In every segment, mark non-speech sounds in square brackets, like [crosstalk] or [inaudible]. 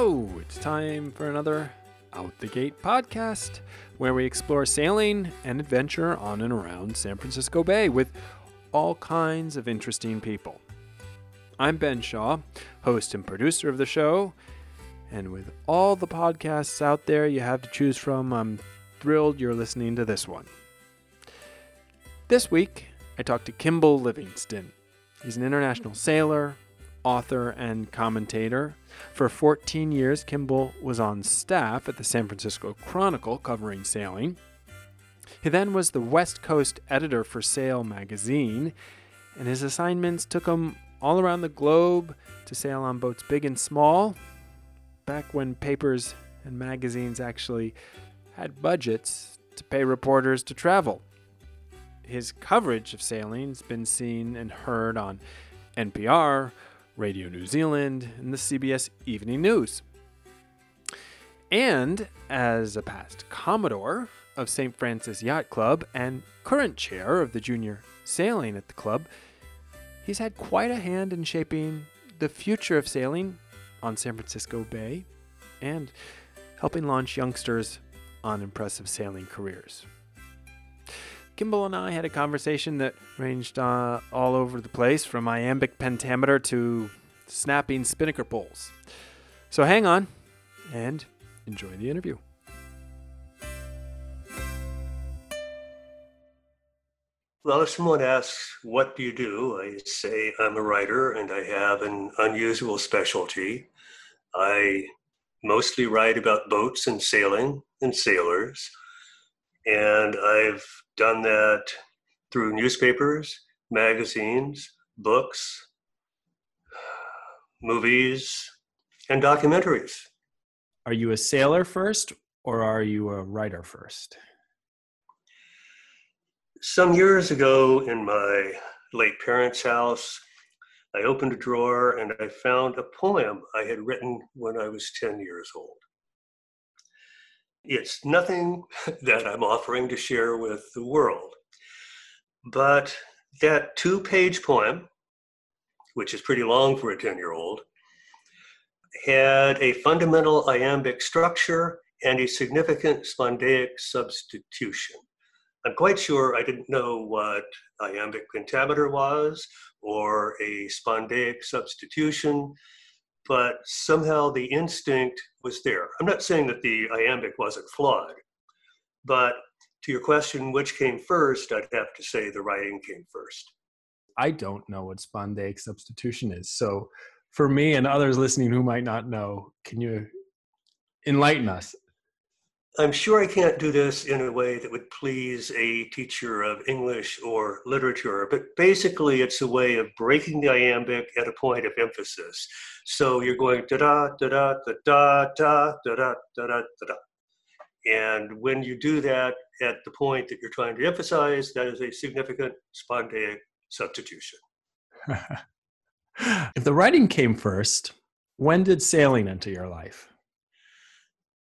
It's time for another Out the Gate podcast where we explore sailing and adventure on and around San Francisco Bay with all kinds of interesting people. I'm Ben Shaw, host and producer of the show, and with all the podcasts out there you have to choose from, I'm thrilled you're listening to this one. This week, I talked to Kimball Livingston. He's an international sailor, author, and commentator. For 14 years, Kimball was on staff at the San Francisco Chronicle covering sailing. He then was the West Coast editor for Sail magazine, and his assignments took him all around the globe to sail on boats big and small, back when papers and magazines actually had budgets to pay reporters to travel. His coverage of sailing has been seen and heard on NPR, Radio New Zealand, and the CBS Evening News. And as a past Commodore of St. Francis Yacht Club and current chair of the junior sailing at the club, he's had quite a hand in shaping the future of sailing on San Francisco Bay and helping launch youngsters on impressive sailing careers. Kimball and I had a conversation that ranged uh, all over the place from iambic pentameter to snapping spinnaker poles. So hang on and enjoy the interview. Well, if someone asks, What do you do? I say, I'm a writer and I have an unusual specialty. I mostly write about boats and sailing and sailors. And I've done that through newspapers, magazines, books, movies, and documentaries. Are you a sailor first or are you a writer first? Some years ago in my late parents' house, I opened a drawer and I found a poem I had written when I was 10 years old. It's nothing [laughs] that I'm offering to share with the world, but that two page poem, which is pretty long for a 10 year old, had a fundamental iambic structure and a significant spondaic substitution. I'm quite sure I didn't know what iambic pentameter was or a spondaic substitution, but somehow the instinct was there. I'm not saying that the iambic wasn't flawed, but to your question, which came first, I'd have to say the writing came first. I don't know what spondaic substitution is. So, for me and others listening who might not know, can you enlighten us? I'm sure I can't do this in a way that would please a teacher of English or literature, but basically it's a way of breaking the iambic at a point of emphasis. So you're going da da da da da da da da da da da da. And when you do that at the point that you're trying to emphasize, that is a significant spondaic substitution. [laughs] if the writing came first, when did sailing enter your life?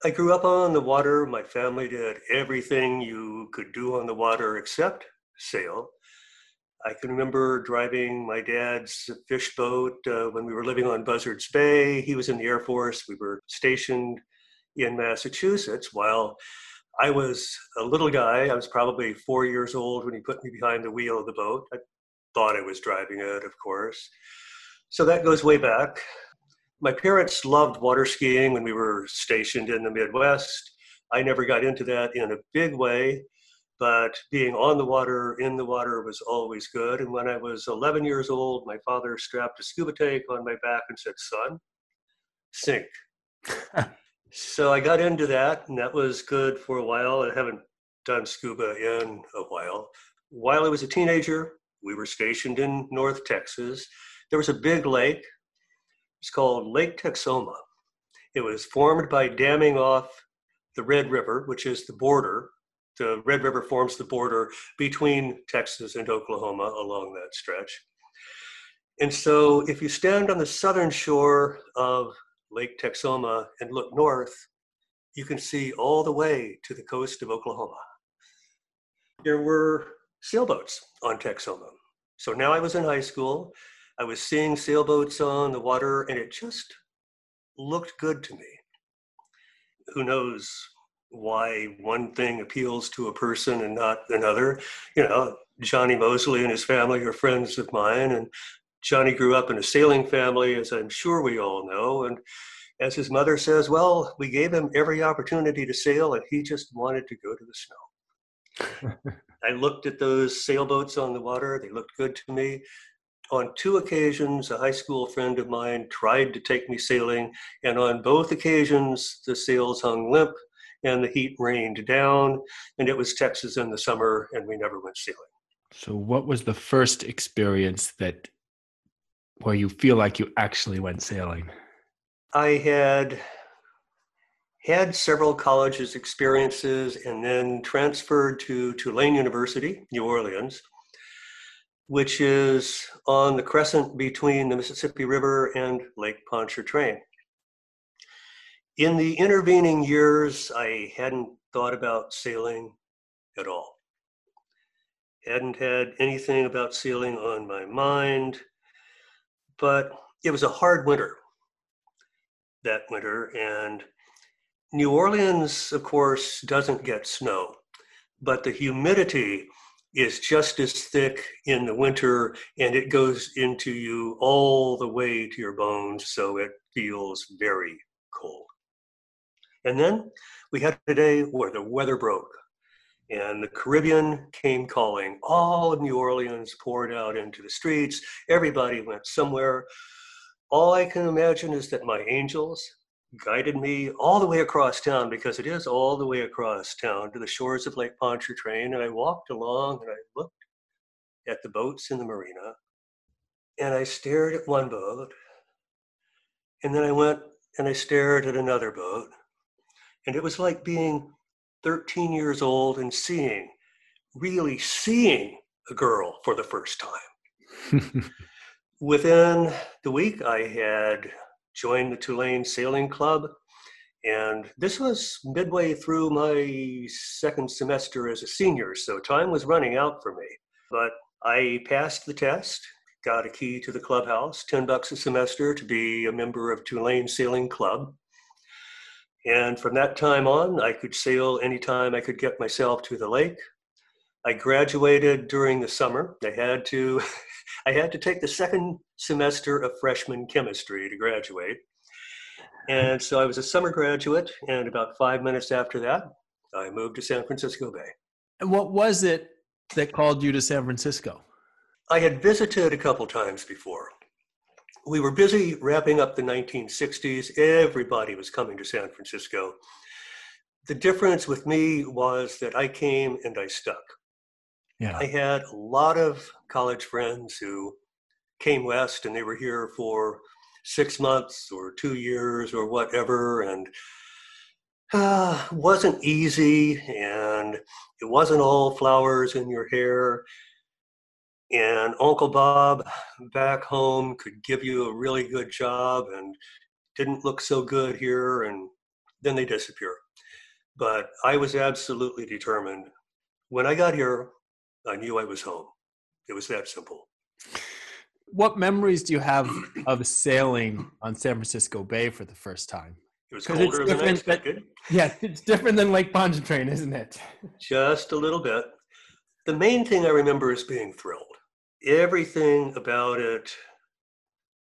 I grew up on the water. My family did everything you could do on the water except sail. I can remember driving my dad's fish boat uh, when we were living on Buzzards Bay. He was in the Air Force. We were stationed in Massachusetts while I was a little guy. I was probably four years old when he put me behind the wheel of the boat. I thought I was driving it, of course. So that goes way back my parents loved water skiing when we were stationed in the Midwest. I never got into that in a big way, but being on the water, in the water was always good. And when I was 11 years old, my father strapped a scuba tank on my back and said, Son, sink. [laughs] so I got into that, and that was good for a while. I haven't done scuba in a while. While I was a teenager, we were stationed in North Texas. There was a big lake it's called Lake Texoma. It was formed by damming off the Red River, which is the border. The Red River forms the border between Texas and Oklahoma along that stretch. And so if you stand on the southern shore of Lake Texoma and look north, you can see all the way to the coast of Oklahoma. There were sailboats on Texoma. So now I was in high school I was seeing sailboats on the water, and it just looked good to me. Who knows why one thing appeals to a person and not another? You know, Jonny Moseley and his family are friends of mine, and Jonny grew up in a sailing family, as I'm sure we all know. And as his mother says, well, we gave him every opportunity to sail, and he just wanted to go to the snow. [laughs] I looked at those sailboats on the water, they looked good to me. On two occasions, a high school friend of mine tried to take me sailing, and on both occasions, the sails hung limp and the heat rained down, and it was Texas in the summer, and we never went sailing. So, what was the first experience that where you feel like you actually went sailing? I had had several colleges experiences and then transferred to Tulane University, New Orleans, which is on the crescent between the Mississippi River and Lake Pontchartrain. In the intervening years, I hadn't thought about sailing at all. Hadn't had anything about sailing on my mind but it was a hard winter that winter. And New Orleans, of course, doesn't get snow, but the humidity is just as thick in the winter and it goes into you all the way to your bones, so it feels very cold. And then we had a day where the weather broke and the Caribbean came calling. All of New Orleans poured out into the streets. Everybody went somewhere. All I can imagine is that my angels guided me all the way across town because it is all the way across town to the shores of Lake Pontchartrain. And I walked along and I looked at the boats in the marina and I stared at one boat. And then I went and I stared at another boat. And it was like being 13 years old and seeing, really seeing a girl for the first time. [laughs] Within the week, I had joined the Tulane Sailing Club. And this was midway through my second semester as a senior, so time was running out for me. But I passed the test, got a key to the clubhouse, 10 bucks a semester to be a member of Tulane Sailing Club. And from that time on, I could sail anytime I could get myself to the lake. I graduated during the summer. I had to, [laughs] I had to take the second semester of freshman chemistry to graduate. And so I was a summer graduate, and about five minutes after that, I moved to San Francisco Bay. And what was it that called you to San Francisco? I had visited a couple times before we were busy wrapping up the 1960s. Everybody was coming to San Francisco. The difference with me was that I came and I stuck. Yeah. I had a lot of college friends who came west and they were here for six months or two years or whatever and uh, wasn't easy and it wasn't all flowers in your hair and Uncle Bob back home could give you a really good job and didn't look so good here, and then they disappear. But I was absolutely determined. When I got here, I knew I was home. It was that simple. What memories do you have of sailing on San Francisco Bay for the first time? It was colder it's than I expected. yeah, it's different than Lake Pontchartrain, isn't it? Just a little bit. The main thing I remember is being thrilled everything about it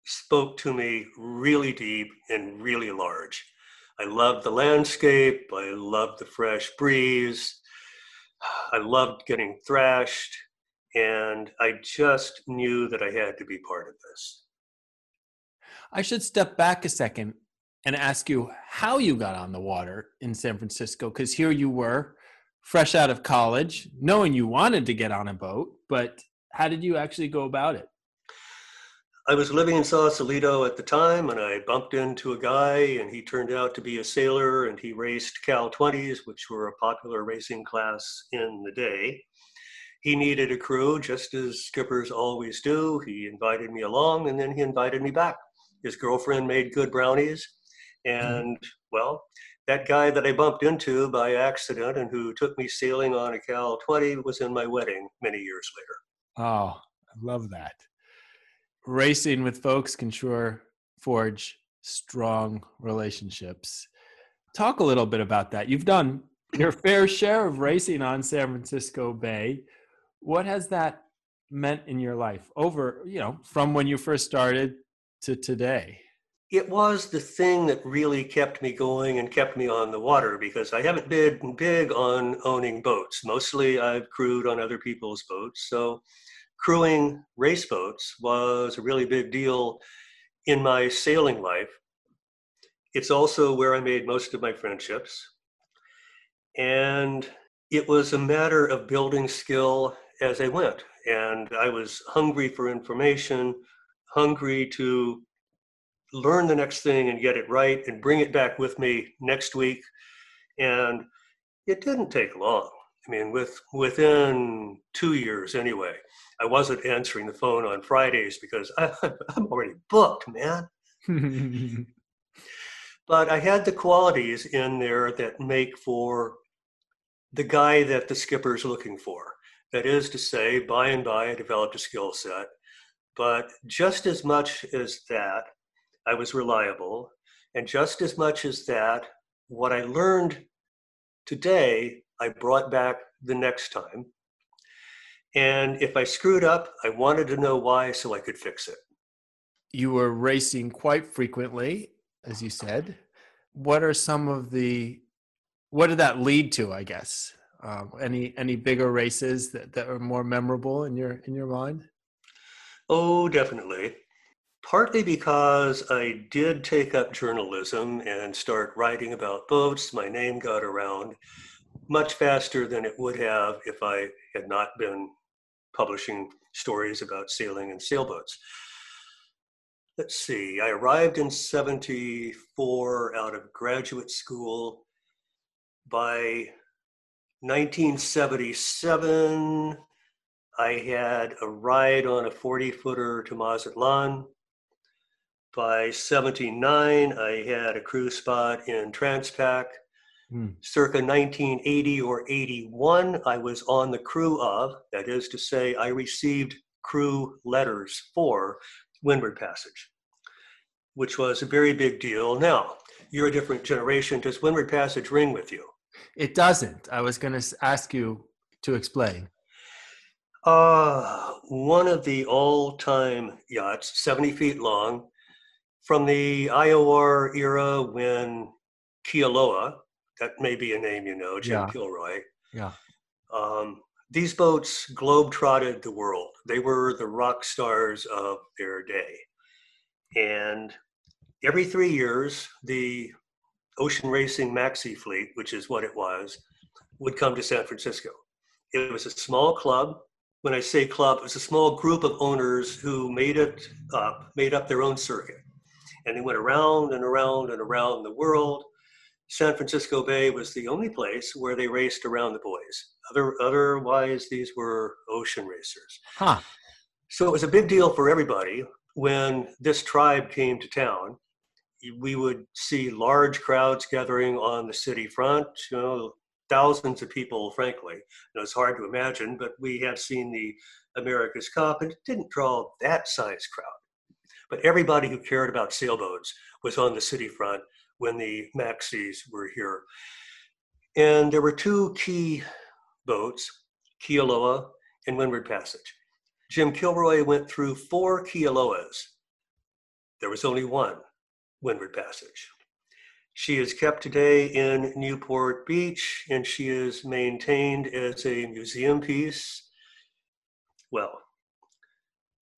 spoke to me really deep and really large. I loved the landscape. I loved the fresh breeze. [sighs] I loved getting thrashed. And I just knew that I had to be part of this. I should step back a second and ask you how you got on the water in San Francisco, because here you were, fresh out of college, knowing you wanted to get on a boat, but how did you actually go about it? I was living in Sausalito at the time and I bumped into a guy and he turned out to be a sailor and he raced Cal 20s, which were a popular racing class in the day. He needed a crew, just as skippers always do. He invited me along and then he invited me back. His girlfriend made good brownies. Mm-hmm. And well, that guy that I bumped into by accident and who took me sailing on a Cal 20 was in my wedding many years later. Oh, I love that. Racing with folks can sure forge strong relationships. Talk a little bit about that. You've done your fair share of racing on San Francisco Bay. What has that meant in your life over, you know, from when you first started to today? It was the thing that really kept me going and kept me on the water because I haven't been big on owning boats. Mostly I've crewed on other people's boats. So crewing race boats was a really big deal in my sailing life. It's also where I made most of my friendships. And it was a matter of building skill as I went. And I was hungry for information, hungry to learn the next thing and get it right and bring it back with me next week. And it didn't take long. I mean, with within two years anyway, I wasn't answering the phone on Fridays because [laughs] I, am already booked, man. [laughs] but I had the qualities in there that make for the guy that the skipper's looking for. That is to say, by and by, I developed a skill set. But just as much as that, I was reliable. And just as much as that, what I learned today, I brought back the next time. And if I screwed up, I wanted to know why so I could fix it. You were racing quite frequently, as you said. What are some of the what did that lead to, I guess? Um, any any bigger races that, that are more memorable in your in your mind? Oh, definitely. Partly because I did take up journalism and start writing about boats. My name got around much faster than it would have if I had not been publishing stories about sailing and sailboats. Let's see, I arrived in 74 out of graduate school. By 1977, I had a ride on a 40 footer to Mazatlan. By 79, I had a crew spot in Transpac. Mm. Circa 1980 or 81, I was on the crew of, that is to say, I received crew letters for Windward Passage, which was a very big deal. Now, you're a different generation. Does Windward Passage ring with you? It doesn't. I was going to ask you to explain. Uh, one of the all time yachts, 70 feet long, from the IOR era when Kialoa, that may be a name you know, Jim yeah. Kilroy. Yeah. Um, these boats globe-trotted the world. They were the rock stars of their day. And every three years, the Ocean Racing Maxi Fleet, which is what it was, would come to San Francisco. It was a small club. When I say club, it was a small group of owners who made it up, made up their own circuit. And they went around and around and around the world San Francisco Bay was the only place where they raced around the buoys. Other, otherwise, these were ocean racers. Huh. So it was a big deal for everybody when this tribe came to town. We would see large crowds gathering on the city front, you know, thousands of people, frankly. You know, it's hard to imagine, but we have seen the America's Cup and it didn't draw that size crowd. But everybody who cared about sailboats was on the city front when the Maxis were here. And there were two key boats, Kialoa and Windward Passage. Jim Kilroy went through four Kialoas. There was only one Windward Passage. She is kept today in Newport Beach and she is maintained as a museum piece. Well,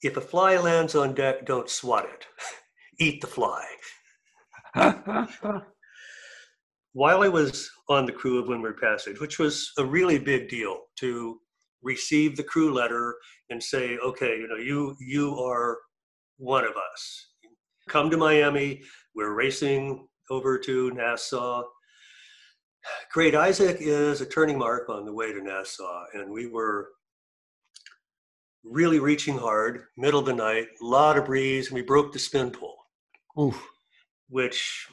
if a fly lands on deck, don't swat it. [laughs] Eat the fly. [laughs] While I was on the crew of Windward Passage, which was a really big deal to receive the crew letter and say, okay, you know, you you are one of us. Come to Miami. We're racing over to Nassau. Great Isaac is a turning mark on the way to Nassau, and we were really reaching hard, middle of the night, a lot of breeze, and we broke the spin pole. Oof which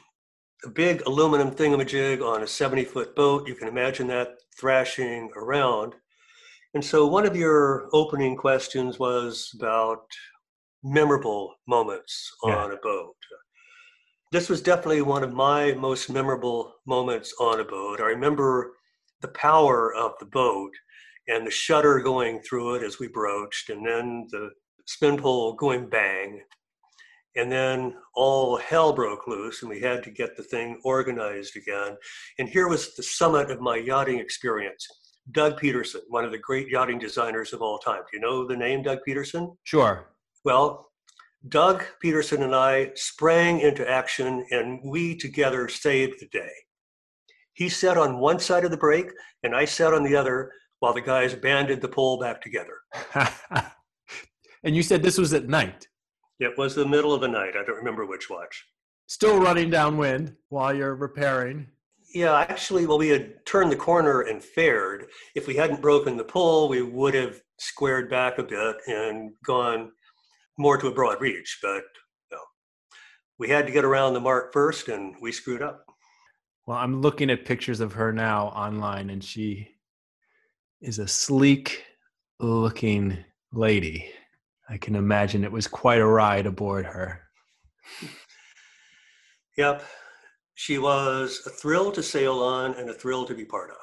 a big aluminum thingamajig on a 70 foot boat, you can imagine that thrashing around. And so one of your opening questions was about memorable moments yeah. on a boat. this was definitely one of my most memorable moments on a boat. I remember the power of the boat and the shutter going through it as we broached, and then the spin pole going bang. And then all hell broke loose, and we had to get the thing organized again. And here was the summit of my yachting experience. Doug Peterson, one of the great yachting designers of all time. Do you know the name Doug Peterson? Sure. Well, Doug Peterson and I sprang into action, and we together saved the day. He sat on one side of the break, and I sat on the other while the guys banded the pole back together. [laughs] and you said this was at night? It was the middle of the night. I don't remember which watch. Still running downwind while you're repairing. Yeah, actually, well, we had turned the corner and fared. If we hadn't broken the pole, we would have squared back a bit and gone more to a broad reach. But no, we had to get around the mark first, and we screwed up. Well, I'm looking at pictures of her now online, and she is a sleek looking lady. I can imagine it was quite a ride aboard her. Yep. She was a thrill to sail on and a thrill to be part of.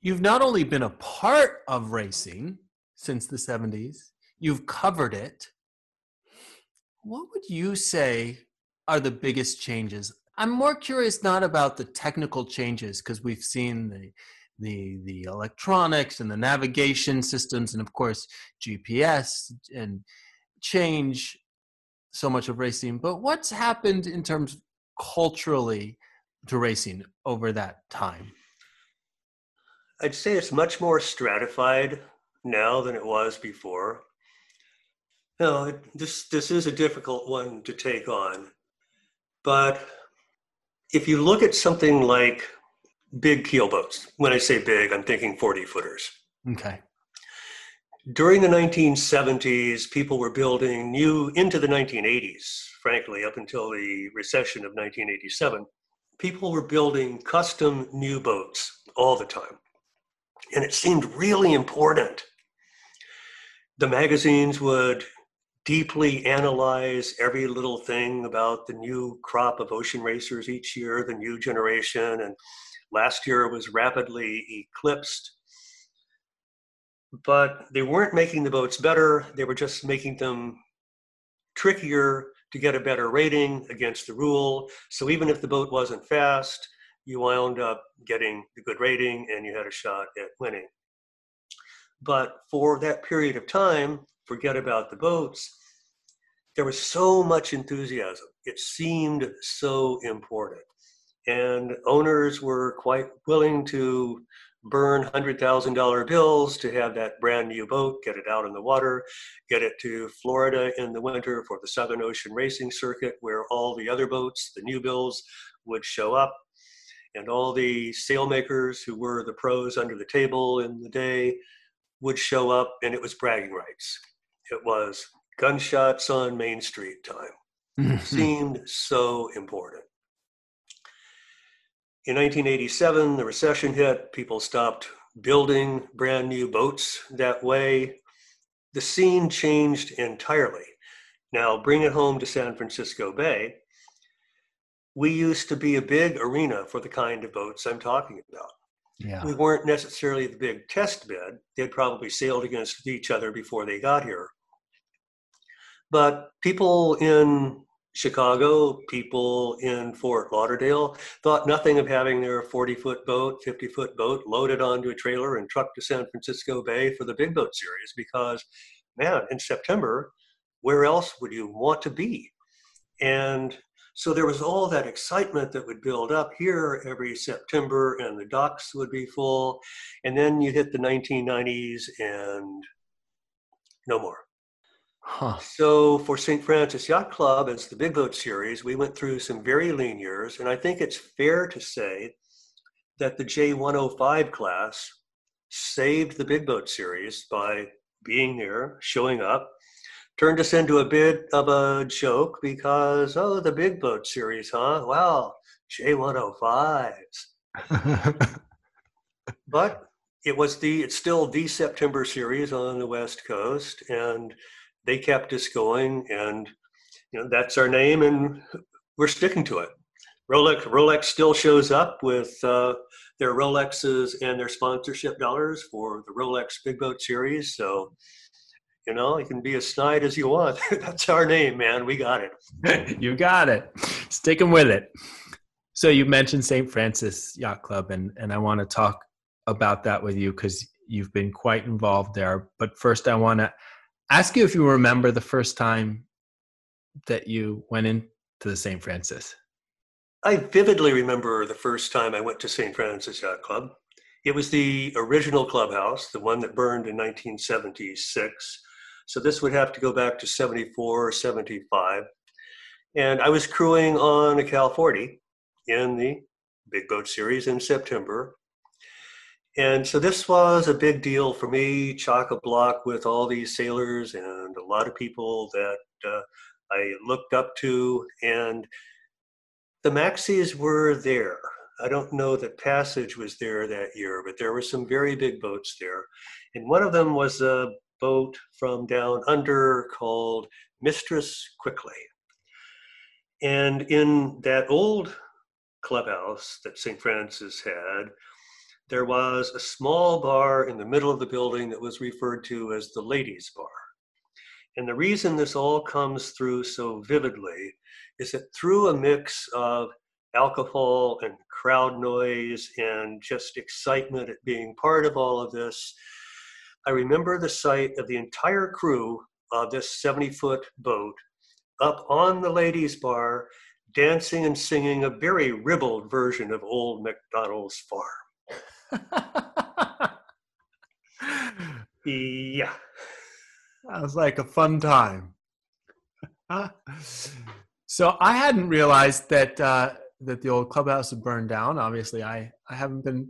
You've not only been a part of racing since the 70s, you've covered it. What would you say are the biggest changes? I'm more curious not about the technical changes because we've seen the the the electronics and the navigation systems and of course GPS and change so much of racing but what's happened in terms culturally to racing over that time I'd say it's much more stratified now than it was before. No, this this is a difficult one to take on. But if you look at something like big keel boats. When I say big, I'm thinking 40 footers. Okay. During the 1970s, people were building new into the 1980s, frankly, up until the recession of 1987. People were building custom new boats all the time. And it seemed really important. The magazines would deeply analyze every little thing about the new crop of ocean racers each year, the new generation, and Last year was rapidly eclipsed. But they weren't making the boats better, they were just making them trickier to get a better rating against the rule. So even if the boat wasn't fast, you wound up getting the good rating and you had a shot at winning. But for that period of time, forget about the boats, there was so much enthusiasm. It seemed so important and owners were quite willing to burn $100,000 bills to have that brand new boat, get it out in the water, get it to Florida in the winter for the Southern Ocean Racing Circuit, where all the other boats, the new bills, would show up. And all the sailmakers who were the pros under the table in the day would show up, and it was bragging rights. It was gunshots on Main Street time. [laughs] seemed so important. In 1987, the recession hit, people stopped building brand new boats that way. The scene changed entirely. Now, bring it home to San Francisco Bay. We used to be a big arena for the kind of boats I'm talking about. Yeah. We weren't necessarily the big test bed. They'd probably sailed against each other before they got here. But people in Chicago, people in Fort Lauderdale thought nothing of having their 40 foot boat, 50 foot boat loaded onto a trailer and trucked to San Francisco Bay for the Big Boat Series because, man, in September, where else would you want to be? And so there was all that excitement that would build up here every September, and the docks would be full. And then you hit the 1990s and no more. Huh. So for St. Francis Yacht Club, as the Big Boat Series, we went through some very lean years, and I think it's fair to say that the J105 class saved the Big Boat Series by being there, showing up, turned us into a bit of a joke because, oh, the Big Boat Series, huh? Wow, J105s. [laughs] but it was the, it's still the September series on the West Coast, and they kept us going and you know, that's our name, and we're sticking to it. Rolex Rolex still shows up with uh, their Rolexes and their sponsorship dollars for the Rolex Big Boat Series. So, you know, you can be as snide as you want. [laughs] That's our name, man. We got it. [laughs] you got it. Sticking with it. So you mentioned St. Francis Yacht Club, and and I want to talk about that with you because you've been quite involved there. But first, I want to ask you if you remember the first time that you went into the St. Francis. I vividly remember the first time I went to St. Francis Yacht Club. It was the original clubhouse, the one that burned in 1976. So this would have to go back to 74 or 75. And I was crewing on a Cal 40 in the Big Boat Series in September. And so this was a big deal for me, chock a block with all these sailors and a lot of people that uh, I looked up to. And the Maxis were there. I don't know that Passage was there that year, but there were some very big boats there. And one of them was a boat from down under called Mistress Quickly. And in that old clubhouse that St. Francis had, there was a small bar in the middle of the building that was referred to as the ladies' bar. And the reason this all comes through so vividly is that through a mix of alcohol and crowd noise and just excitement at being part of all of this, I remember the sight of the entire crew of this 70 foot boat up on the ladies' bar, dancing and singing a very ribald version of Old MacDonald's Farm. [laughs] yeah. That was like a fun time. [laughs] so I hadn't realized that uh, that the old clubhouse had burned down. Obviously, I I haven't been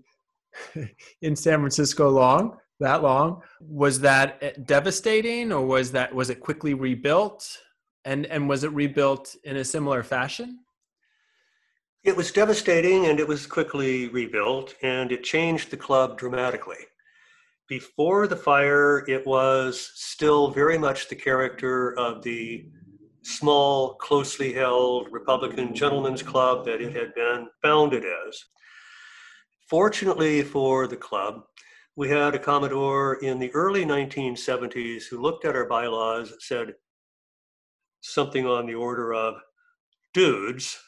[laughs] in San Francisco long that long. Was that eh, devastating, or was that was it quickly rebuilt? And and was it rebuilt in a similar fashion? It was devastating, and it was quickly rebuilt, and it changed the club dramatically. Before the fire, it was still very much the character of the small, closely held Republican gentlemen's club that it had been founded as. Fortunately for the club, we had a Commodore in the early 1970s who looked at our bylaws, said something on the order of, dudes,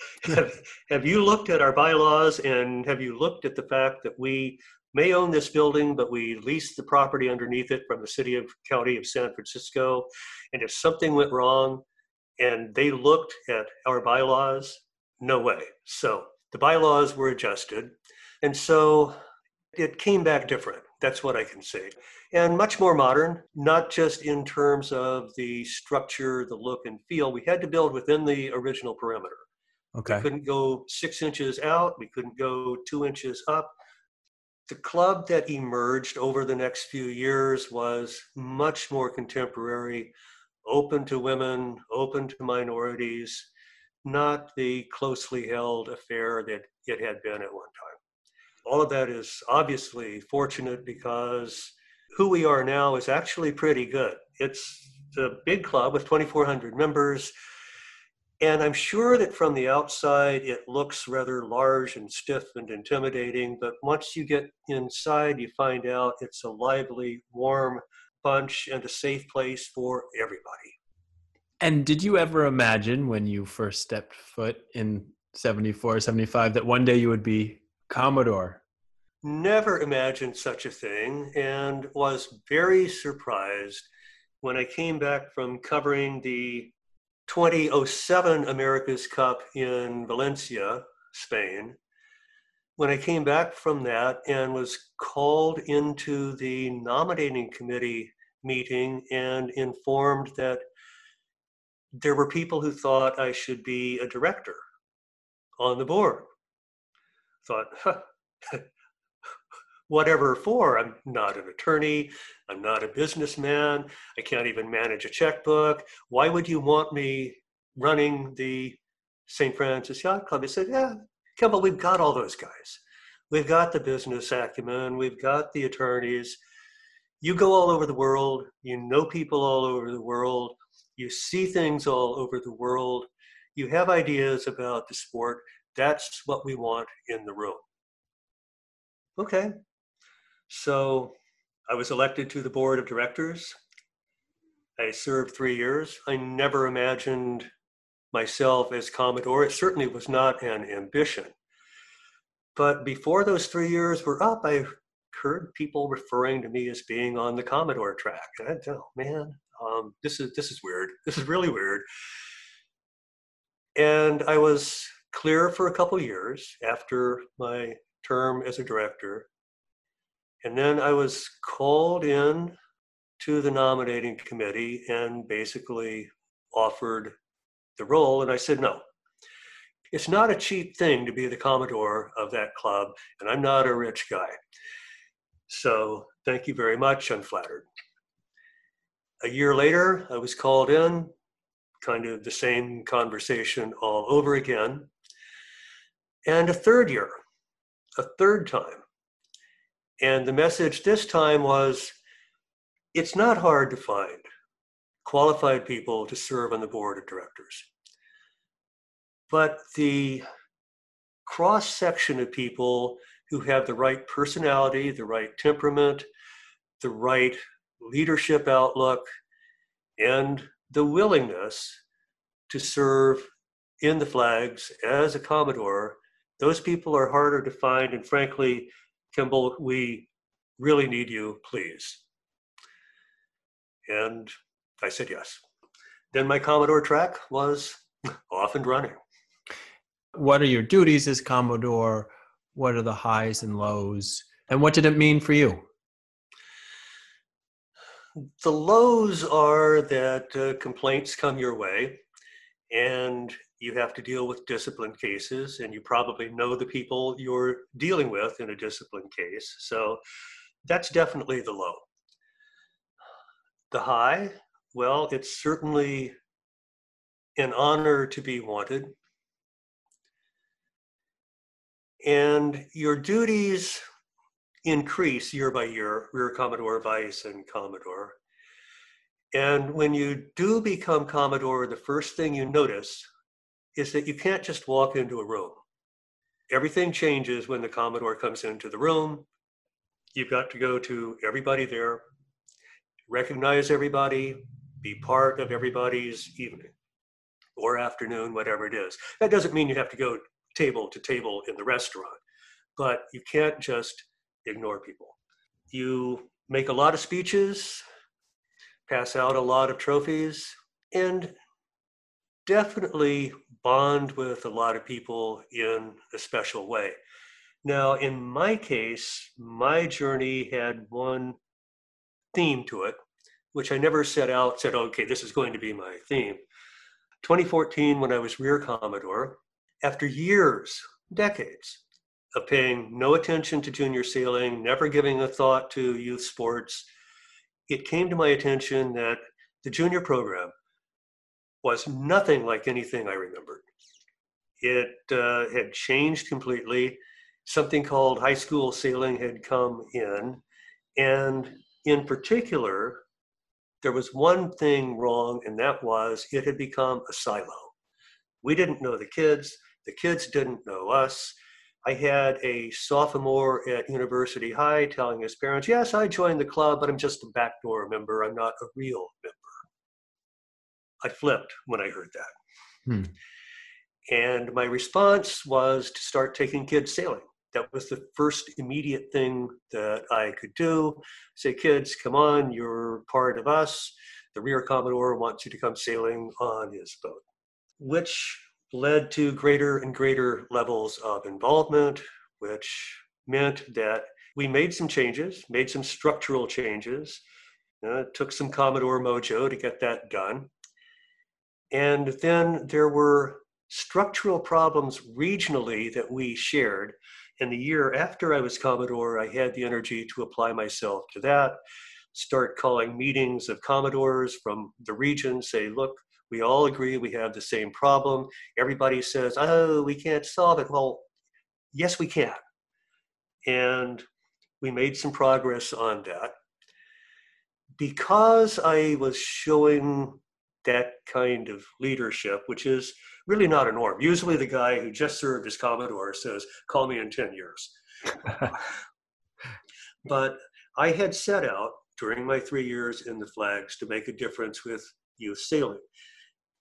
[laughs] have, have you looked at our bylaws and have you looked at the fact that we may own this building, but we lease the property underneath it from the city of county of San Francisco. And if something went wrong and they looked at our bylaws, no way. So the bylaws were adjusted. And so it came back different. That's what I can say. And much more modern, not just in terms of the structure, the look and feel. We had to build within the original perimeter. Okay. We couldn't go six inches out. We couldn't go two inches up the club that emerged over the next few years was much more contemporary, open to women, open to minorities, not the closely held affair that it had been at one time. All of that is obviously fortunate because who we are now is actually pretty good. It's a big club with 2,400 members. And I'm sure that from the outside, it looks rather large and stiff and intimidating. But once you get inside, you find out it's a lively, warm bunch and a safe place for everybody. And did you ever imagine when you first stepped foot in 74, 75 that one day you would be Commodore? Never imagined such a thing and was very surprised when I came back from covering the 2007 America's Cup in Valencia, Spain. When I came back from that and was called into the nominating committee meeting and informed that there were people who thought I should be a director on the board. Thought, huh, whatever for. I'm not an attorney. I'm not a businessman. I can't even manage a checkbook. Why would you want me running the St. Francis Yacht Club? He said, Yeah, Kimball, we've got all those guys. We've got the business acumen. We've got the attorneys. You go all over the world. You know people all over the world. You see things all over the world. You have ideas about the sport. That's what we want in the room. Okay. So I was elected to the board of directors. I served three years. I never imagined myself as Commodore. It certainly was not an ambition. But before those three years were up, I heard people referring to me as being on the Commodore track. And I thought, oh, man, um, this is this is weird. This is really weird. And I was clear for a couple years after my term as a director. And then I was called in to the nominating committee and basically offered the role. And I said, no, it's not a cheap thing to be the Commodore of that club, and I'm not a rich guy. So thank you very much. I'm flattered. A year later, I was called in, kind of the same conversation all over again. And a third year, a third time. And the message this time was it's not hard to find qualified people to serve on the board of directors. But the cross section of people who have the right personality, the right temperament, the right leadership outlook, and the willingness to serve in the flags as a Commodore, those people are harder to find. And frankly, Kimball, we really need you, please. And I said yes. Then my Commodore track was off and running. What are your duties as Commodore? What are the highs and lows? And what did it mean for you? The lows are that uh, complaints come your way and you have to deal with discipline cases, and you probably know the people you're dealing with in a discipline case. So that's definitely the low. The high, well, it's certainly an honor to be wanted and your duties increase year by year, Rear Commodore, Vice, and Commodore. And when you do become Commodore, the first thing you notice is that you can't just walk into a room. Everything changes when the Commodore comes into the room. You've got to go to everybody there, recognize everybody, be part of everybody's evening or afternoon, whatever it is. That doesn't mean you have to go table to table in the restaurant. But you can't just ignore people. You make a lot of speeches, pass out a lot of trophies, and definitely bond with a lot of people in a special way. Now, in my case, my journey had one theme to it, which I never set out, said, okay, this is going to be my theme. 2014, when I was Rear Commodore, after years, decades of paying no attention to junior sailing, never giving a thought to youth sports, it came to my attention that the junior program was nothing like anything I remembered. It uh, had changed completely. Something called high school sailing had come in. And in particular, there was one thing wrong, and that was it had become a silo. We didn't know the kids. The kids didn't know us. I had a sophomore at University High telling his parents, Yes, I joined the club, but I'm just a backdoor member. I'm not a real member. I flipped when I heard that. Hmm. And my response was to start taking kids sailing. That was the first immediate thing that I could do. Say, kids, come on, you're part of us. The Rear Commodore wants you to come sailing on his boat, which led to greater and greater levels of involvement, which meant that we made some changes, made some structural changes. Uh, took some Commodore mojo to get that done. And then there were structural problems regionally that we shared. And the year after I was Commodore, I had the energy to apply myself to that, start calling meetings of Commodores from the region, say, look, we all agree we have the same problem. Everybody says, oh, we can't solve it. Well, yes, we can. And we made some progress on that. Because I was showing that kind of leadership, which is really not a norm. Usually, the guy who just served as Commodore says, Call me in 10 years. [laughs] but I had set out during my three years in the flags to make a difference with youth sailing.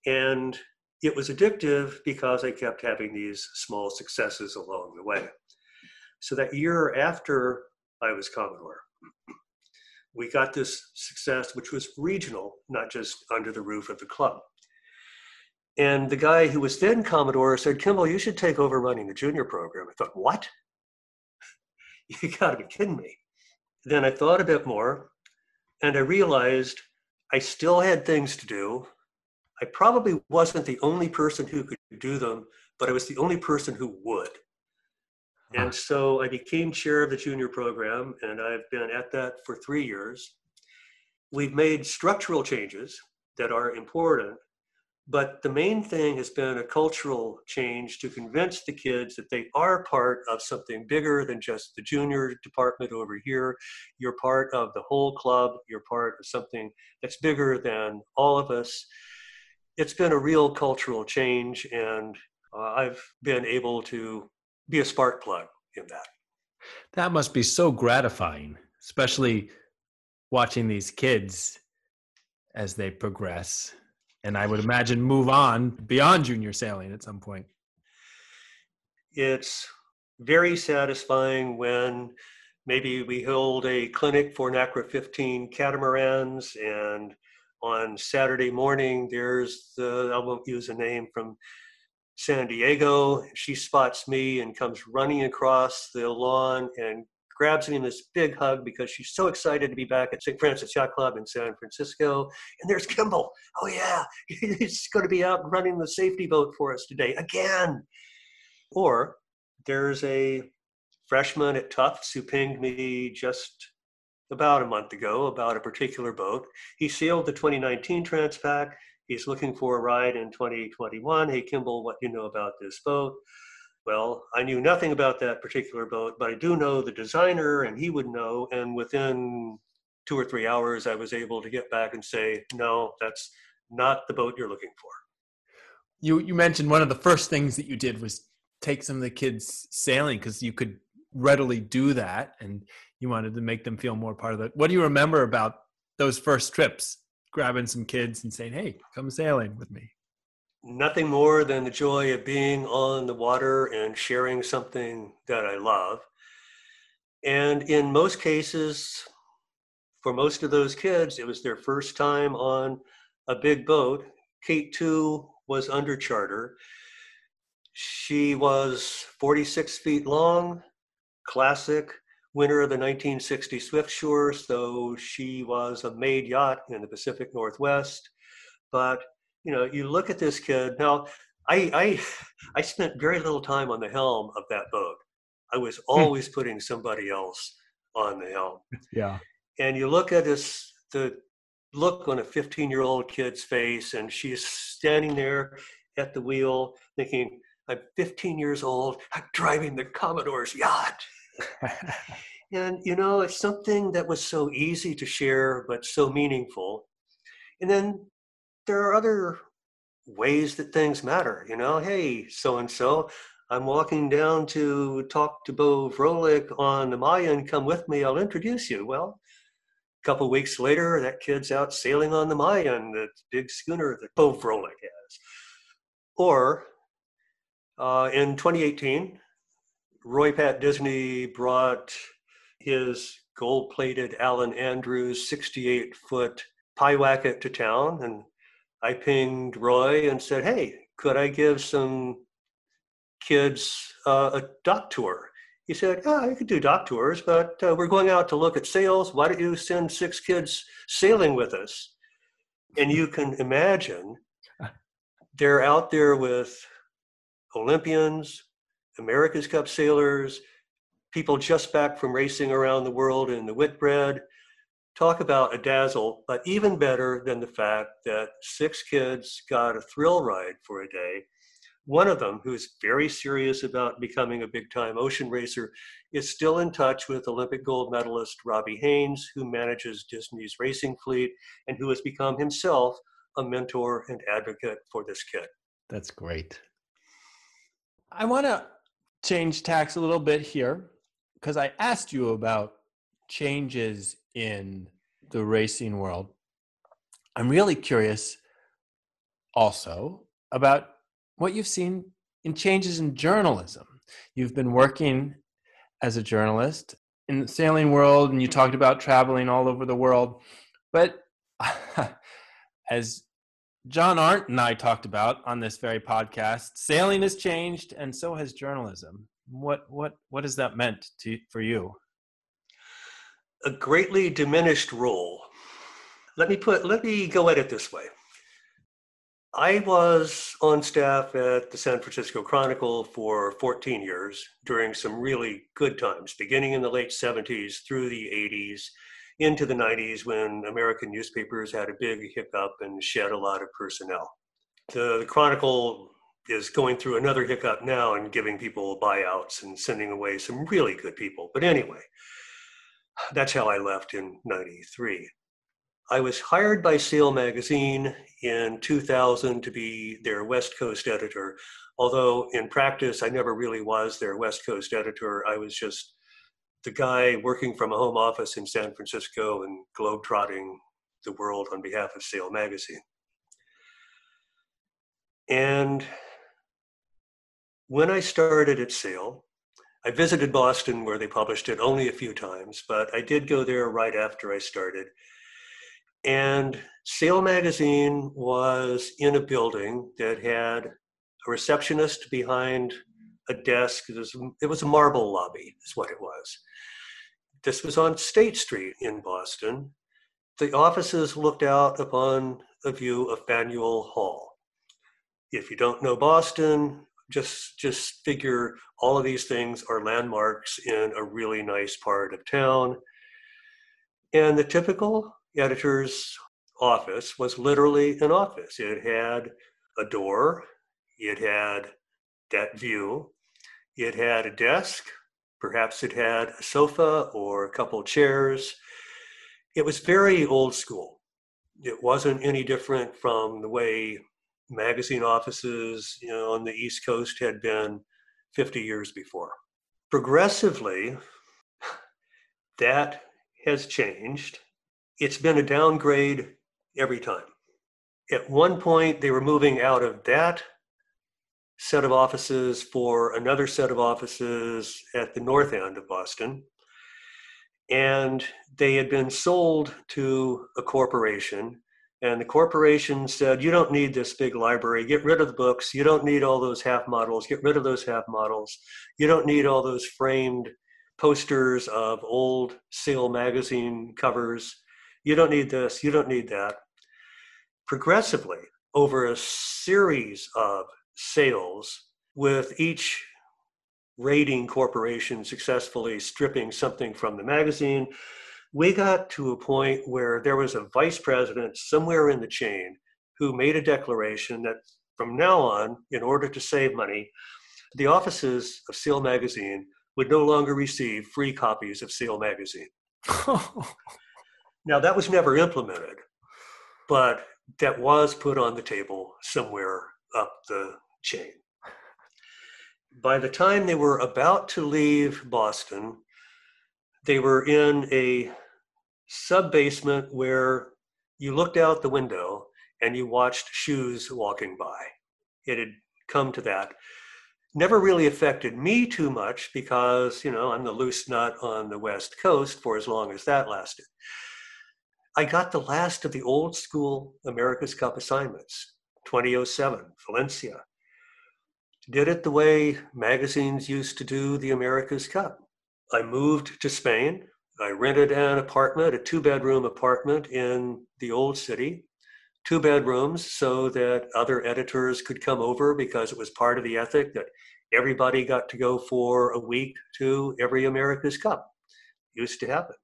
And it was addictive because I kept having these small successes along the way. So that year after I was Commodore, we got this success, which was regional, not just under the roof of the club. And the guy who was then Commodore said, Kimball, you should take over running the junior program. I thought, what? [laughs] you gotta be kidding me. Then I thought a bit more and I realized I still had things to do. I probably wasn't the only person who could do them, but I was the only person who would. And so I became chair of the junior program, and I've been at that for three years. We've made structural changes that are important, but the main thing has been a cultural change to convince the kids that they are part of something bigger than just the junior department over here. You're part of the whole club, you're part of something that's bigger than all of us. It's been a real cultural change, and uh, I've been able to be a spark plug in that. That must be so gratifying, especially watching these kids as they progress and I would imagine move on beyond junior sailing at some point. It's very satisfying when maybe we hold a clinic for NACRA 15 catamarans and on Saturday morning there's the I won't use a name from San Diego. She spots me and comes running across the lawn and grabs me in this big hug because she's so excited to be back at St. Francis Yacht Club in San Francisco. And there's Kimball. Oh, yeah, [laughs] he's going to be out running the safety boat for us today again. Or there's a freshman at Tufts who pinged me just about a month ago about a particular boat. He sailed the 2019 Transpac. He's looking for a ride in 2021. Hey, Kimball, what do you know about this boat? Well, I knew nothing about that particular boat, but I do know the designer and he would know. And within two or three hours, I was able to get back and say, no, that's not the boat you're looking for. You, you mentioned one of the first things that you did was take some of the kids sailing because you could readily do that and you wanted to make them feel more part of it. What do you remember about those first trips, grabbing some kids and saying, hey, come sailing with me? nothing more than the joy of being on the water and sharing something that I love. And in most cases, for most of those kids, it was their first time on a big boat. Kate, too, was under charter. She was 46 feet long, classic, winner of the 1960 Swiftsure, so she was a made yacht in the Pacific Northwest. But you know, you look at this kid. Now, I, I, I spent very little time on the helm of that boat. I was hmm. always putting somebody else on the helm. [laughs] Yeah. And you look at this, the look on a 15 year old kid's face, and she's standing there at the wheel thinking, I'm 15 years old, I'm driving the Commodore's yacht. [laughs] and, you know, it's something that was so easy to share, but so meaningful. And then there are other ways that things matter. You know, hey, so and so, I'm walking down to talk to Beau Vrolyk on the Mayan. Come with me, I'll introduce you. Well, a couple weeks later, that kid's out sailing on the Mayan, the big schooner that Beau Vrolyk has. Or uh, in 2018, Roy Pat Disney brought his gold plated Alan Andrews 68 foot Pyewacket to town, and I pinged Roy and said, "Hey, could I give some kids uh, a dock tour?" He said, "Yeah, I could do dock tours, but uh, we're going out to look at sails. Why don't you send six kids sailing with us?" And you can imagine [laughs] they're out there with Olympians, America's Cup sailors, people just back from racing around the world in the Whitbread, talk about a dazzle, but even better than the fact that six kids got a thrill ride for a day. One of them, who's very serious about becoming a big time ocean racer, is still in touch with Olympic gold medalist Robbie Haines, who manages Disney's racing fleet and who has become himself a mentor and advocate for this kid. That's great. I want to change tacks a little bit here because I asked you about changes in the racing world. I'm really curious also about what you've seen in changes in journalism. You've been working as a journalist in the sailing world and you talked about traveling all over the world. But [laughs] as John Arndt and I talked about on this very podcast, sailing has changed and so has journalism. What what what has that meant to for you? A greatly diminished role. Let me put let me go at it this way. I was on staff at the San Francisco Chronicle for 14 years during some really good times, beginning in the late 70s through the 80s into the 90s when American newspapers had a big hiccup and shed a lot of personnel. The, the Chronicle is going through another hiccup now and giving people buyouts and sending away some really good people. But anyway, that's how I left in 93. I was hired by Sail Magazine in 2000 to be their West Coast editor, although in practice I never really was their West Coast editor. I was just the guy working from a home office in San Francisco and globetrotting the world on behalf of Sail Magazine. And when I started at Sail, I visited Boston where they published it only a few times, but I did go there right after I started. And Sail Magazine was in a building that had a receptionist behind a desk. It was, it was a marble lobby, is what it was. This was on State Street in Boston. The offices looked out upon a view of Faneuil Hall. If you don't know Boston, just just figure all of these things are landmarks in a really nice part of town. And the typical editor's office was literally an office. It had a door, it had that view, it had a desk, Perhaps it had a sofa or a couple chairs. It was very old school. It wasn't any different from the way magazine offices you know, on the East Coast had been 50 years before. Progressively, that has changed. It's been a downgrade every time. At one point, they were moving out of that set of offices for another set of offices at the north end of Boston. And they had been sold to a corporation. And the corporation said, You don't need this big library. Get rid of the books. You don't need all those half models. Get rid of those half models. You don't need all those framed posters of old Sail magazine covers. You don't need this. You don't need that. Progressively, over a series of sales with each rating corporation successfully stripping something from the magazine we got to a point where there was a vice president somewhere in the chain who made a declaration that from now on in order to save money the offices of Sail magazine would no longer receive free copies of Sail magazine. [laughs] Now that was never implemented but that was put on the table somewhere up the chain. By the time they were about to leave Boston, they were in a sub basement where you looked out the window and you watched shoes walking by. It had come to that. Never really affected me too much because, you know, I'm the loose nut on the West Coast for as long as that lasted. I got the last of the old school America's Cup assignments 2007, Valencia, did it the way magazines used to do the America's Cup. I moved to Spain. I rented an apartment, a two bedroom apartment in the old city, two bedrooms so that other editors could come over because it was part of the ethic that everybody got to go for a week to every America's Cup. Used to happen.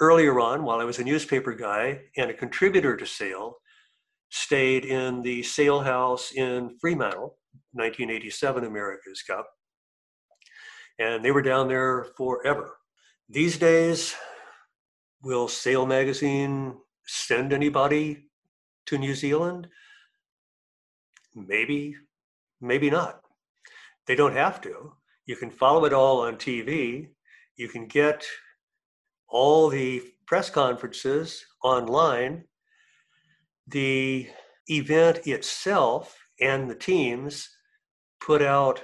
Earlier on, while I was a newspaper guy and a contributor to Sail, stayed in the Sail House in Fremantle 1987 America's Cup. And they were down there forever. These days, will Sail Magazine send anybody to New Zealand? Maybe, maybe not. They don't have to. You can follow it all on TV. You can get all the press conferences online. The event itself and the teams put out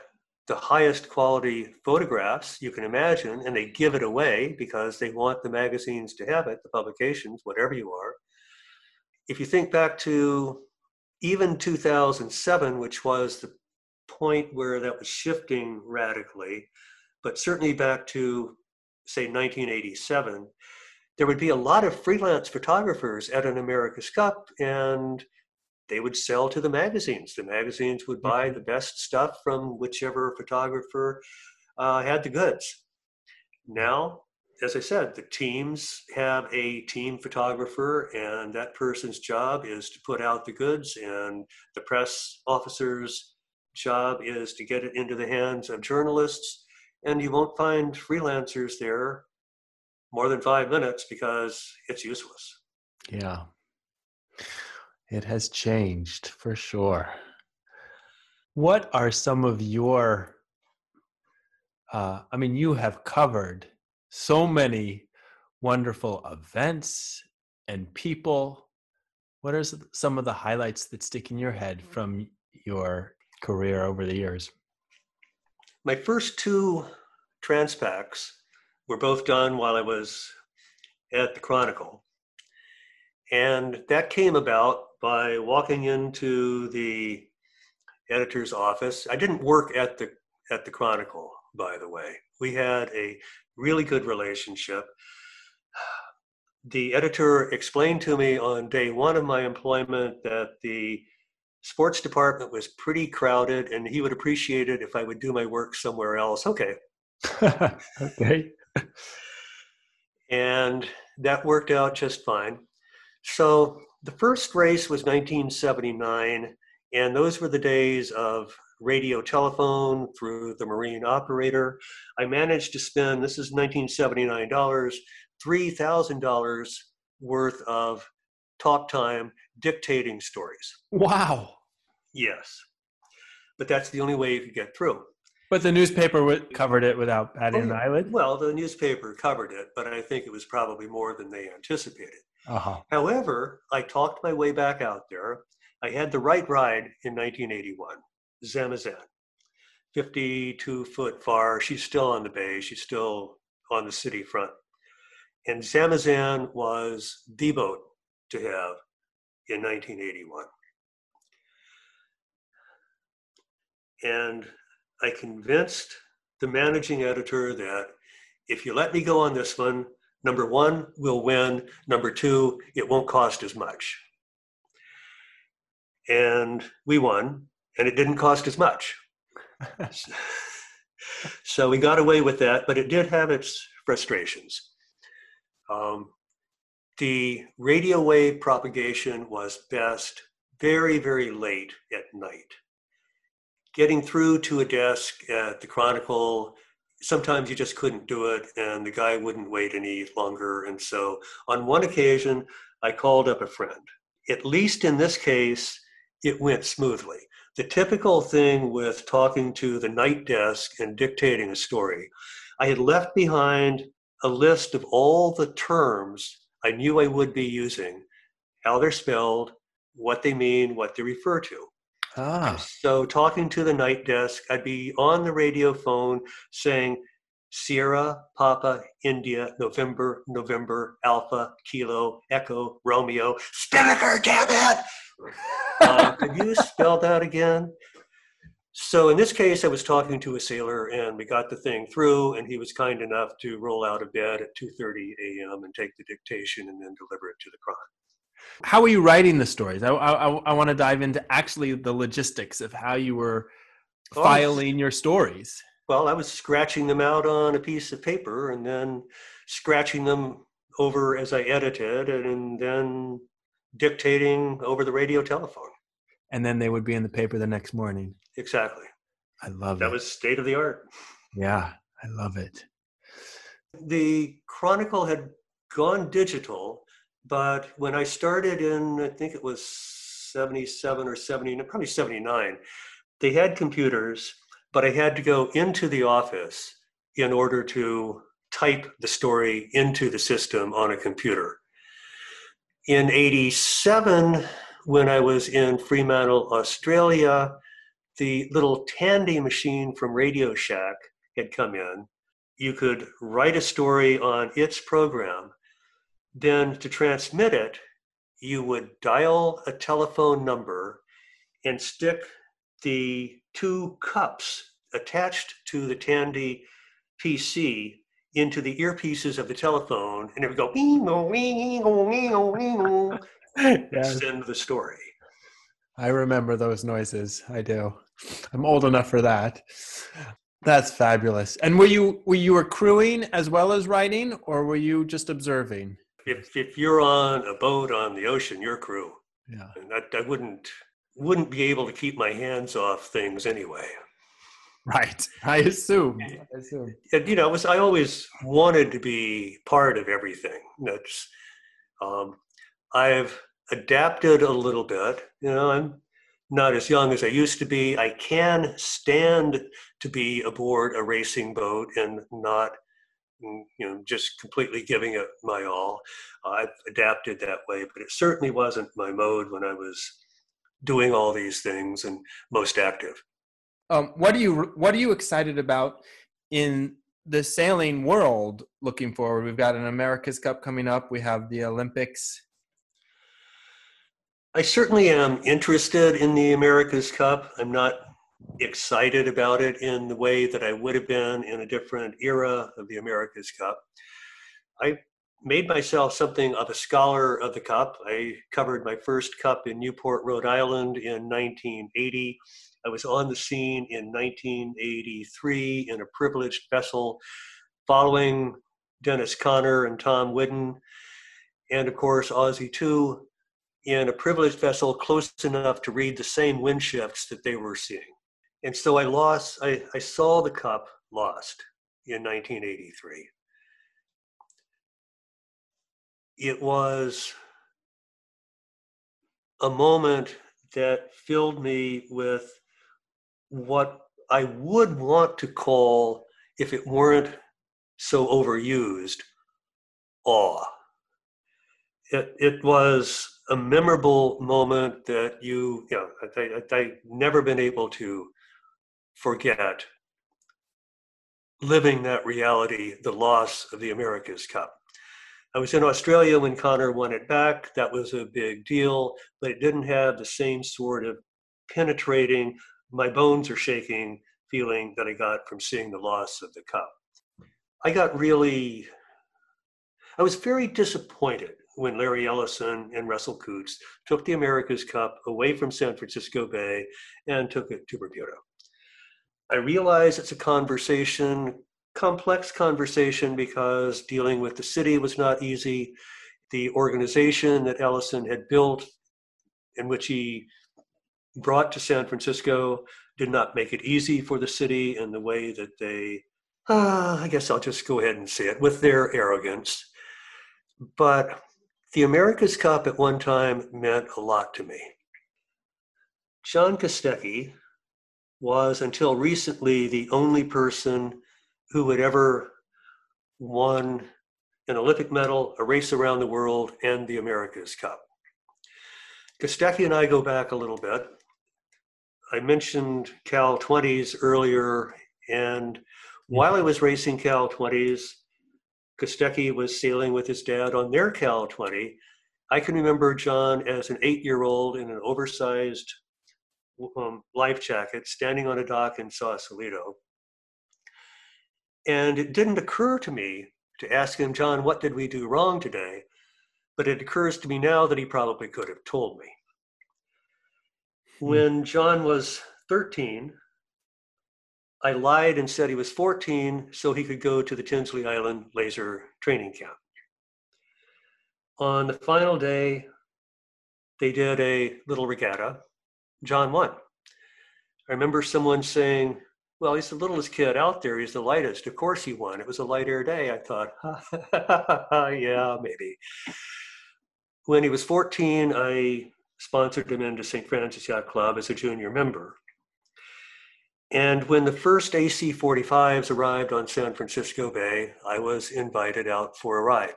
the highest quality photographs you can imagine, and they give it away because they want the magazines to have it, the publications, whatever you are. If you think back to even 2007, which was the point where that was shifting radically, but certainly back to, say, 1987, there would be a lot of freelance photographers at an America's Cup, and they would sell to the magazines. The magazines would buy the best stuff from whichever photographer uh, had the goods. Now, as I said, the teams have a team photographer, and that person's job is to put out the goods, and the press officer's job is to get it into the hands of journalists. And you won't find freelancers there more than five minutes because it's useless. Yeah. It has changed for sure. What are some of your, uh, I mean, you have covered so many wonderful events and people. What are some of the highlights that stick in your head from your career over the years? My first two Transpacs were both done while I was at the Chronicle. And that came about by walking into the editor's office. I didn't work at the at the Chronicle, by the way. We had a really good relationship. The editor explained to me on day one of my employment that the sports department was pretty crowded and he would appreciate it if I would do my work somewhere else. Okay. [laughs] okay. and that worked out just fine. So the first race was 1979, and those were the days of radio telephone through the marine operator. I managed to spend, this is $1979, $3,000 worth of talk time dictating stories. Wow. Yes. But that's the only way you could get through. But the newspaper covered it without batting an eyelid? Well, the newspaper covered it, but I think it was probably more than they anticipated. Uh-huh. However, I talked my way back out there. I had the right ride in 1981, Zamazaan. 52 foot Farr. She's still on the bay. She's still on the city front. And Zamazaan was the boat to have in 1981. And I convinced the managing editor that if you let me go on this one, Number one, we'll win. Number two, it won't cost as much. And we won, and it didn't cost as much. [laughs] so we got away with that, but it did have its frustrations. Um, the radio wave propagation was best very, very late at night. Getting through to a desk at the Chronicle sometimes you just couldn't do it and the guy wouldn't wait any longer. And so on one occasion, I called up a friend. At least in this case, it went smoothly. The typical thing with talking to the night desk and dictating a story, I had left behind a list of all the terms I knew I would be using, how they're spelled, what they mean, what they refer to. Ah. So talking to the night desk, I'd be on the radio phone saying Sierra, Papa, India, November, November, Alpha, Kilo, Echo, Romeo, Spinnaker, damn it! uh, could you spell that again? So in this case, I was talking to a sailor, and we got the thing through, and he was kind enough to roll out of bed at 2:30 a.m. and take the dictation and then deliver it to the Chronicle. How are you writing the stories? I, I, I want to dive into actually the logistics of how you were oh, filing your stories. Well, I was scratching them out on a piece of paper and then scratching them over as I edited and then dictating over the radio telephone. And then they would be in the paper the next morning. Exactly. I love that it. That was state of the art. Yeah, I love it. The Chronicle had gone digital But when I started in, I think it was 77 or 70, probably 79, they had computers, but I had to go into the office in order to type the story into the system on a computer. In 87, when I was in Fremantle, Australia, the little Tandy machine from Radio Shack had come in. You could write a story on its program. Then to transmit it, you would dial a telephone number and stick the two cups attached to the Tandy PC into the earpieces of the telephone, and it would go, yes. send the story. I remember those noises. I do. I'm old enough for that. That's fabulous. And were you were you accruing as well as writing, or were you just observing? If if you're on a boat on the ocean, you're crew. Yeah. And I, I wouldn't wouldn't be able to keep my hands off things anyway. Right. I assume. I assume. And, you know, was I always wanted to be part of everything. That's um, I've adapted a little bit. You know, I'm not as young as I used to be. I can stand to be aboard a racing boat and not, you know, just completely giving it my all. Uh, I've adapted that way, but it certainly wasn't my mode when I was doing all these things and most active. Um, what are you What are you excited about in the sailing world looking forward? We've got an America's Cup coming up. We have the Olympics I certainly am interested in the America's Cup. I'm not excited about it in the way that I would have been in a different era of the America's Cup. I made myself something of a scholar of the cup. I covered my first cup in Newport, Rhode Island in 1980. I was on the scene in 1983 in a privileged vessel following Dennis Conner and Tom Whidden, and of course Aussie 2 in a privileged vessel close enough to read the same wind shifts that they were seeing. And so I lost, I, I saw the cup lost in 1983. It was a moment that filled me with what I would want to call, if it weren't so overused, awe. It, it was a memorable moment that you, you know, I, I, I never been able to forget living that reality, the loss of the America's Cup. I was in Australia when Conner won it back. That was a big deal, but it didn't have the same sort of penetrating, my bones are shaking feeling that I got from seeing the loss of the cup. I got really, I was very disappointed when Larry Ellison and Russell Coutts took the America's Cup away from San Francisco Bay and took it to Bermuda. I realize it's a conversation, complex conversation, because dealing with the city was not easy. The organization that Ellison had built, in which he brought to San Francisco, did not make it easy for the city in the way that they, uh, I guess I'll just go ahead and say it, with their arrogance. But the America's Cup at one time meant a lot to me. John Kostecki was until recently the only person who had ever won an Olympic medal, a race around the world, and the America's Cup. Kostecki and I go back a little bit. I mentioned Cal 20s earlier, and while I was racing Cal 20s, Kostecki was sailing with his dad on their Cal 20. I can remember John as an eight year old in an oversized um, life jacket standing on a dock in Sausalito. And it didn't occur to me to ask him, John, what did we do wrong today? But it occurs to me now that he probably could have told me. Hmm. When John was 13, I lied and said he was 14 so he could go to the Tinsley Island laser training camp. On the final day, they did a little regatta. John won. I remember someone saying, well, he's the littlest kid out there. He's the lightest. Of course he won. It was a light air day. I thought, [laughs] yeah, maybe. when he was 14, I sponsored him into St. Francis Yacht Club as a junior member. And when the first AC 45s arrived on San Francisco Bay, I was invited out for a ride.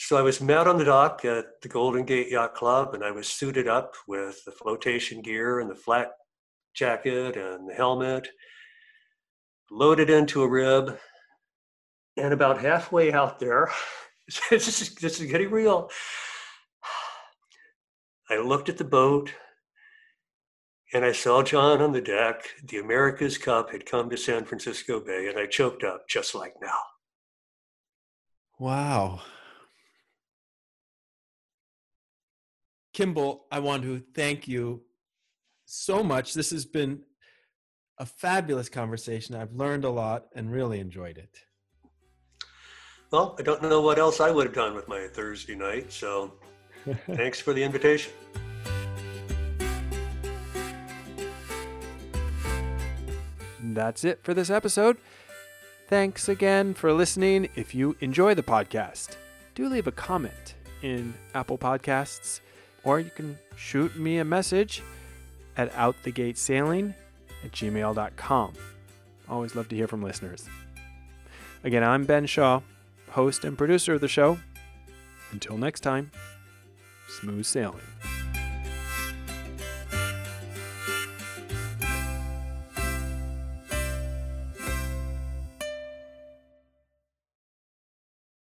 So I was met on the dock at the Golden Gate Yacht Club, and I was suited up with the flotation gear and the flat jacket and the helmet, loaded into a rib. And about halfway out there, [laughs] this is, this is getting real. I looked at the boat and I saw John on the deck. The America's Cup had come to San Francisco Bay, and I choked up just like now. Wow. Kimball, I want to thank you so much. This has been a fabulous conversation. I've learned a lot and really enjoyed it. Well, I don't know what else I would have done with my Thursday night, so [laughs] thanks for the invitation. that's it for this episode. Thanks again for listening. If you enjoy the podcast, do leave a comment in Apple Podcasts, or you can shoot me a message at outthegatesailing at gmail.com. Always love to hear from listeners. Again, I'm Ben Shaw, host and producer of the show. Until next time, smooth sailing.